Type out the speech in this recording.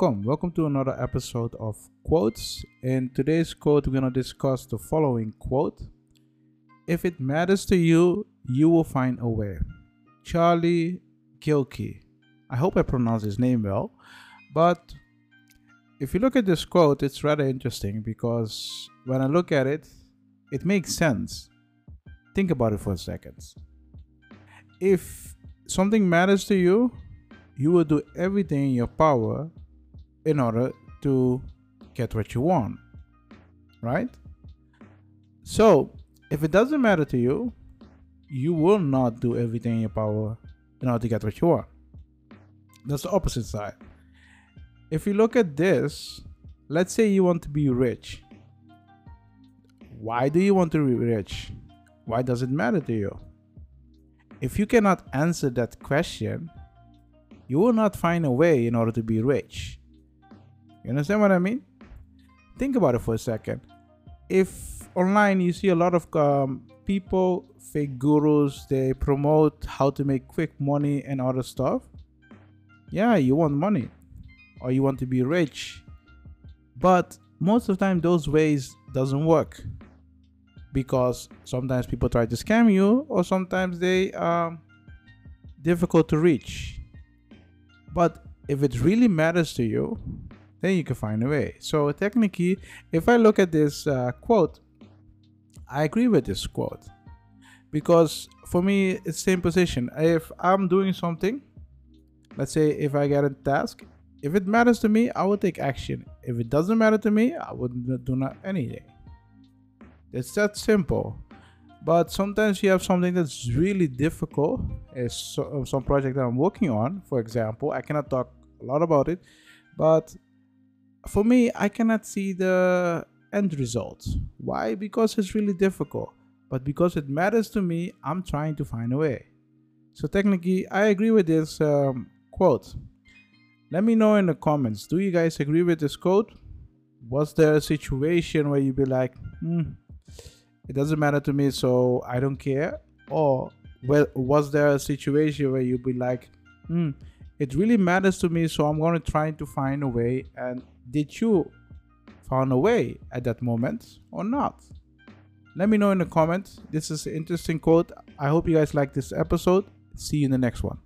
Welcome, welcome to another episode of Quotes. In today's quote, we're going to discuss the following quote If it matters to you, you will find a way. Charlie Gilkey. I hope I pronounced his name well, but if you look at this quote, it's rather interesting because when I look at it, it makes sense. Think about it for a second. If something matters to you, you will do everything in your power in order to get what you want. Right? So, if it doesn't matter to you, you will not do everything in your power in order to get what you want. That's the opposite side. If you look at this, let's say you want to be rich. Why do you want to be rich? Why does it matter to you? If you cannot answer that question, you will not find a way in order to be rich. You understand what I mean? Think about it for a second. If online you see a lot of um, people, fake gurus, they promote how to make quick money and other stuff. Yeah, you want money or you want to be rich. But most of the time those ways doesn't work because sometimes people try to scam you or sometimes they are difficult to reach. But if it really matters to you, then you can find a way. So technically, if I look at this uh, quote, I agree with this quote because for me it's same position. If I'm doing something, let's say if I get a task, if it matters to me, I will take action. If it doesn't matter to me, I would do not anything. It's that simple. But sometimes you have something that's really difficult. Is so, some project that I'm working on, for example. I cannot talk a lot about it, but for me, I cannot see the end result. Why? Because it's really difficult. But because it matters to me, I'm trying to find a way. So technically, I agree with this um, quote. Let me know in the comments. Do you guys agree with this quote? Was there a situation where you'd be like, hmm, it doesn't matter to me, so I don't care? Or well, was there a situation where you'd be like, hmm, it really matters to me, so I'm going to try to find a way and did you found a way at that moment or not? Let me know in the comments. This is an interesting quote. I hope you guys like this episode. See you in the next one.